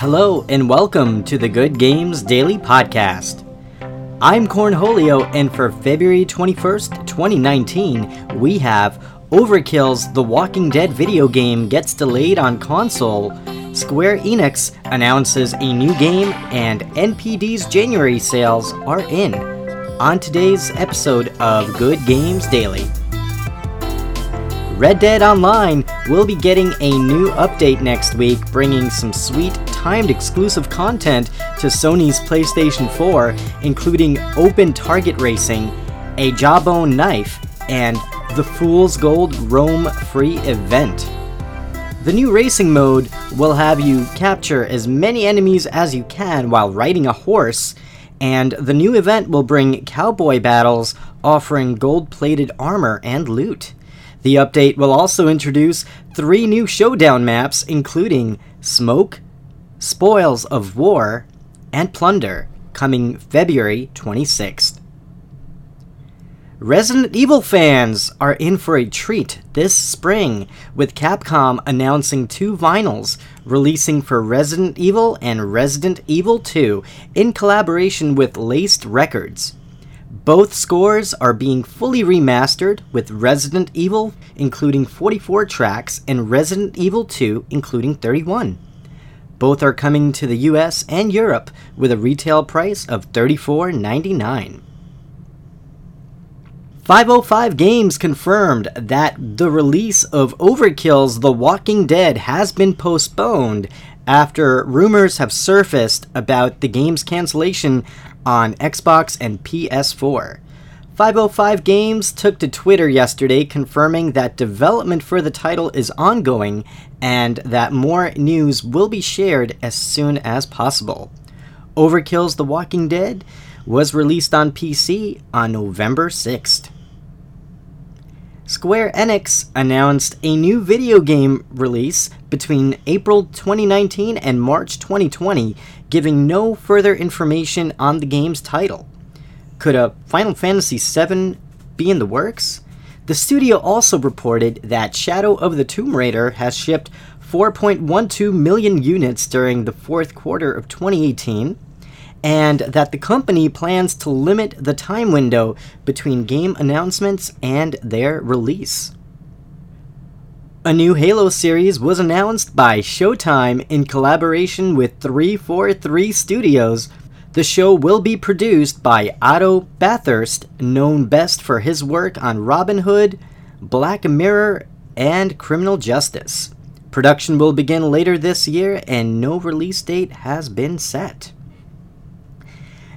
Hello and welcome to the Good Games Daily Podcast. I'm Cornholio, and for February 21st, 2019, we have Overkill's The Walking Dead video game gets delayed on console, Square Enix announces a new game, and NPD's January sales are in. On today's episode of Good Games Daily. Red Dead Online will be getting a new update next week, bringing some sweet timed exclusive content to Sony's PlayStation 4, including open target racing, a jawbone knife, and the Fool's Gold Roam free event. The new racing mode will have you capture as many enemies as you can while riding a horse, and the new event will bring cowboy battles offering gold plated armor and loot. The update will also introduce three new showdown maps, including Smoke, Spoils of War, and Plunder, coming February 26th. Resident Evil fans are in for a treat this spring, with Capcom announcing two vinyls releasing for Resident Evil and Resident Evil 2 in collaboration with Laced Records. Both scores are being fully remastered with Resident Evil including 44 tracks and Resident Evil 2 including 31. Both are coming to the US and Europe with a retail price of $34.99. 505 Games confirmed that the release of Overkill's The Walking Dead has been postponed after rumors have surfaced about the game's cancellation on Xbox and PS4. 505 Games took to Twitter yesterday confirming that development for the title is ongoing and that more news will be shared as soon as possible. Overkill's The Walking Dead was released on PC on November 6th. Square Enix announced a new video game release between April 2019 and March 2020, giving no further information on the game's title. Could a Final Fantasy VII be in the works? The studio also reported that Shadow of the Tomb Raider has shipped 4.12 million units during the fourth quarter of 2018 and that the company plans to limit the time window between game announcements and their release. A new Halo series was announced by Showtime in collaboration with 343 Studios. The show will be produced by Otto Bathurst, known best for his work on Robin Hood, Black Mirror, and Criminal Justice. Production will begin later this year, and no release date has been set.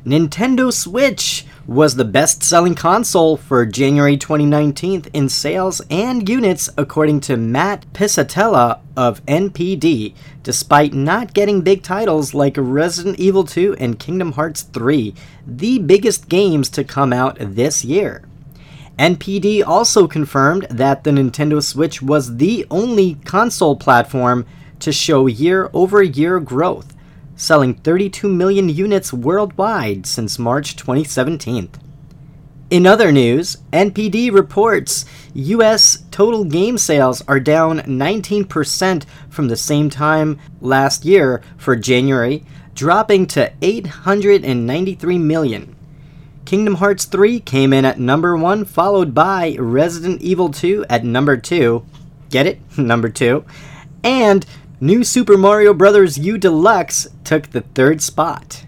Nintendo Switch was the best selling console for January 2019 in sales and units, according to Mat Piscatella of NPD, despite not getting big titles like Resident Evil 2 and Kingdom Hearts 3, the biggest games to come out this year. NPD also confirmed that the Nintendo Switch was the only console platform to show year over year growth selling 32 million units worldwide since March 2017. In other news, NPD reports US total game sales are down 19% from the same time last year for January, dropping to 893 million. Kingdom Hearts 3 came in at number 1, followed by Resident Evil 2 at number 2. Get it? number 2. And New Super Mario Bros. U Deluxe took the third spot.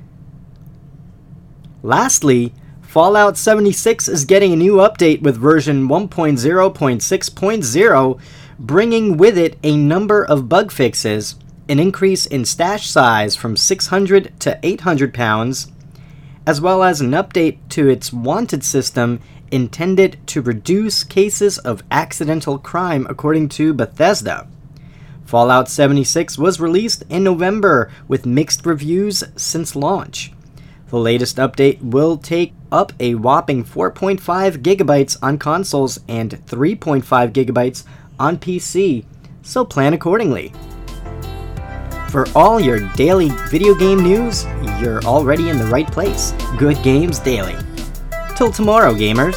Lastly, Fallout 76 is getting a new update with version 1.0.6.0, bringing with it a number of bug fixes, an increase in stash size from 600 to 800 pounds, as well as an update to its wanted system intended to reduce cases of accidental crime, according to Bethesda. Fallout 76 was released in November with mixed reviews since launch. The latest update will take up a whopping 4.5 gigabytes on consoles and 3.5 gigabytes on PC, so plan accordingly. For all your daily video game news, you're already in the right place. Good Games Daily. Till tomorrow, gamers.